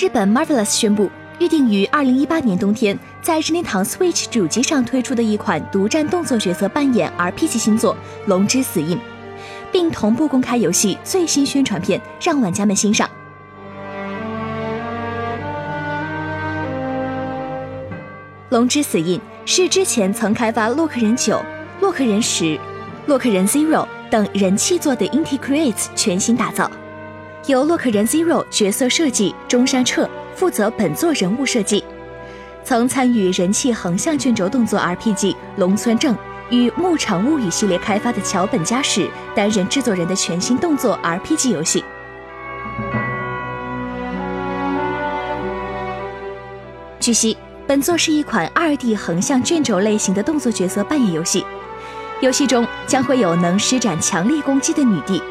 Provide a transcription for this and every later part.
日本 Marvelous 宣布，预定于二零一八年冬天在任天堂 Switch 主机上推出的一款独占动作角色扮演 RPG 新作《龙之死印》，并同步公开游戏最新宣传片，让玩家们欣赏。《龙之死印》是之前曾开发《洛克人九》《洛克人十》《洛克人 Zero》等人气作的 Inti Creates 全新打造，由洛克人 Zero 角色设计中山彻负责本作人物设计，曾参与人气横向卷轴动作 RPG《龙村正》与《牧场物语》系列开发的桥本佳史担任制作人的全新动作 RPG 游戏。据悉。本作是一款二 D 横向卷轴类型的动作角色扮演游戏，游戏中将会有能施展强力攻击的女帝，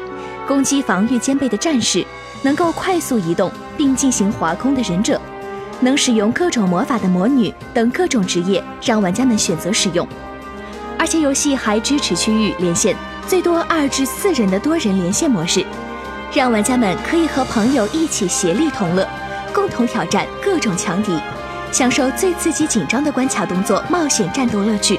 攻击防御兼备的战士，能够快速移动并进行滑空的忍者，能使用各种魔法的魔女等各种职业，让玩家们选择使用。而且游戏还支持区域连线，最多二至四人的多人连线模式，让玩家们可以和朋友一起协力同乐，共同挑战各种强敌。享受最刺激、紧张的关卡动作、冒险战斗乐趣。